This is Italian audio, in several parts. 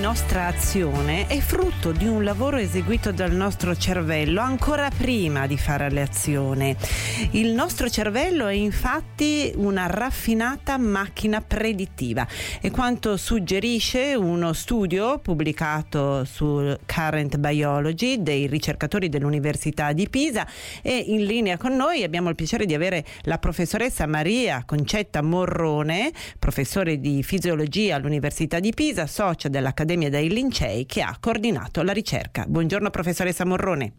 Nostra azione è frutto di un lavoro eseguito dal nostro cervello ancora prima di fare l'azione. Il nostro cervello è infatti una raffinata macchina predittiva e quanto suggerisce uno studio pubblicato su Current Biology dei ricercatori dell'Università di Pisa e in linea con noi abbiamo il piacere di avere la professoressa Maria Concetta Morrone, professore di fisiologia all'Università di Pisa, socia dell'Accademia dei Lincei che ha coordinato la ricerca. Buongiorno professoressa Morrone.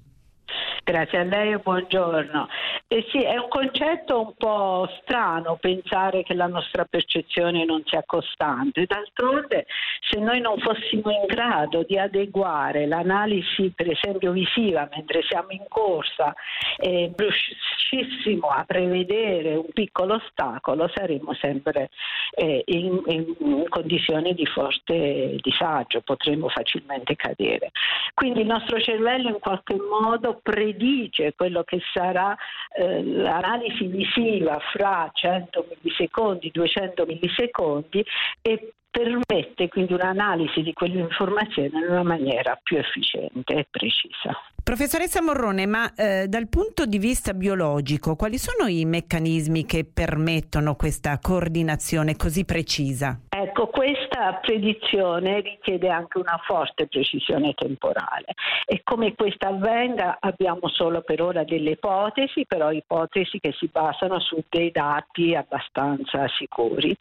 Grazie a lei e buongiorno. Eh sì, è un concetto un po' strano pensare che la nostra percezione non sia costante. D'altronde, se noi non fossimo in grado di adeguare l'analisi, per esempio visiva, mentre siamo in corsa e riuscissimo a prevedere un piccolo ostacolo, saremmo sempre eh, in, in condizioni di forte disagio, potremmo facilmente cadere. Quindi il nostro cervello in qualche modo predice quello che sarà eh, l'analisi visiva fra 100 millisecondi, 200 millisecondi e permette quindi un'analisi di quell'informazione in una maniera più efficiente e precisa. Professoressa Morrone, ma eh, dal punto di vista biologico, quali sono i meccanismi che permettono questa coordinazione così precisa? Ecco, questa predizione richiede anche una forte precisione temporale e come questa avvenga abbiamo solo per ora delle ipotesi, però ipotesi che si basano su dei dati abbastanza sicuri.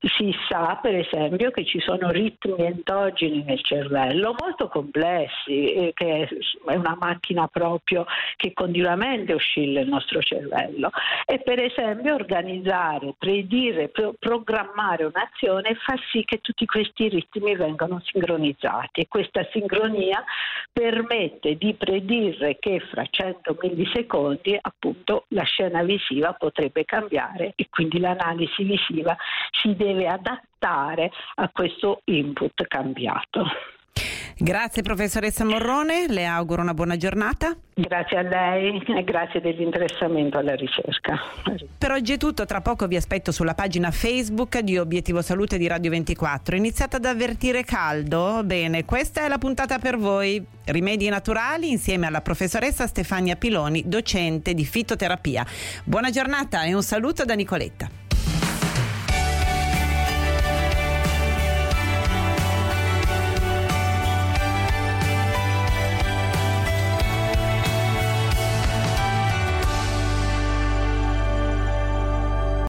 Si sa per esempio che ci sono ritmi endogeni nel cervello molto complessi, che è una macchina proprio che continuamente oscilla il nostro cervello e per esempio organizzare, predire, pro- programmare un'azione fa sì che tutti questi ritmi vengano sincronizzati e questa sincronia permette di predire che fra 100 millisecondi appunto la scena visiva potrebbe cambiare e quindi l'analisi visiva si deve adattare a questo input cambiato. Grazie professoressa Morrone, le auguro una buona giornata. Grazie a lei e grazie dell'interessamento alla ricerca. Per oggi è tutto, tra poco vi aspetto sulla pagina Facebook di Obiettivo Salute di Radio 24. Iniziate ad avvertire caldo? Bene, questa è la puntata per voi. Rimedi naturali insieme alla professoressa Stefania Piloni, docente di fitoterapia. Buona giornata e un saluto da Nicoletta.